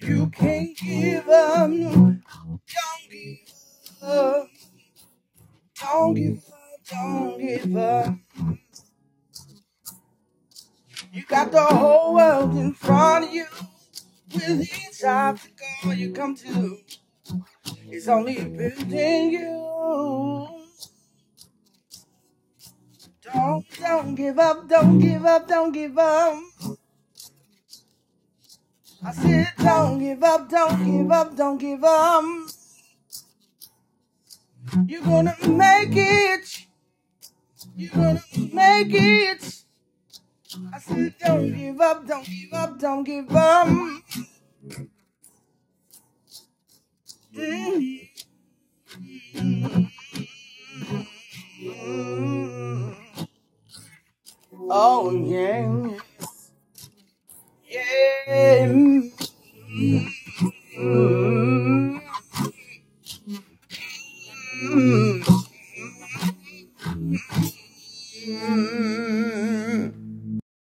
You can't give up. no, Don't give up. Don't give up. Don't give up. You got the whole world in front of you. With each obstacle you come to, it's only building you. Don't, don't give up. Don't give up. Don't give up. I said, don't give up. Don't give up. Don't give up. You're gonna make it. You're gonna make it. I said, don't give up, don't give up, don't give up. Oh, yeah. Yeah. Mm-hmm. Mm-hmm. Mm-hmm.